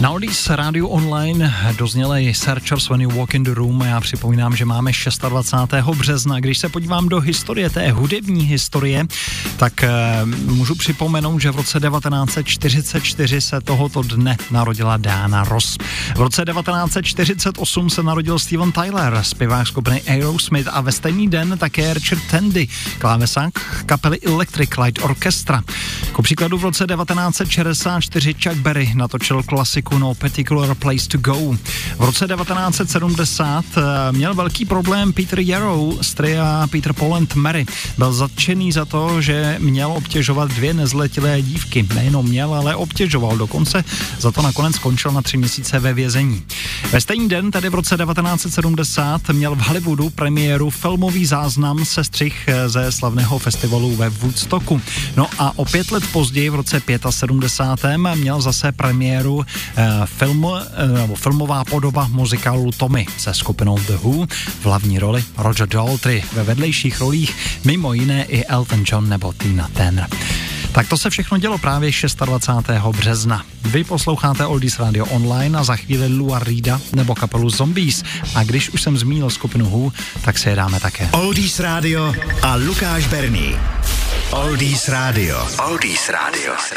Na Oldies Radio Online dozněli Searchers When You Walk in the Room a já připomínám, že máme 26. března. Když se podívám do historie, té hudební historie, tak e, můžu připomenout, že v roce 1944 se tohoto dne narodila Diana Ross. V roce 1948 se narodil Steven Tyler, zpěvák skupiny Aerosmith a ve stejný den také Richard Tandy, klávesák kapely Electric Light Orchestra. Ku příkladu v roce 1964 Chuck Berry natočil klasiku No Particular Place to Go. V roce 1970 eh, měl velký problém Peter Yarrow z Peter Paul and Mary. Byl zatčený za to, že měl obtěžovat dvě nezletilé dívky. Nejenom měl, ale obtěžoval. Dokonce za to nakonec skončil na tři měsíce ve vězení. Ve stejný den, tedy v roce 1970, měl v Hollywoodu premiéru filmový záznam se střih eh, ze slavného festivalu ve Woodstocku. No a o pět let později, v roce 75. měl zase premiéru eh, film, eh, nebo filmová podoba muzikálu Tommy se skupinou The Who, v hlavní roli Roger Daltrey, ve vedlejších rolích mimo jiné i Elton John nebo Tina Turner. Tak to se všechno dělo právě 26. března. Vy posloucháte Oldies Radio online a za chvíli Lua Rida nebo kapelu Zombies. A když už jsem zmínil skupinu Who, tak se je dáme také. Oldies Radio a Lukáš Berný. Oldies Radio. Oldies Radio.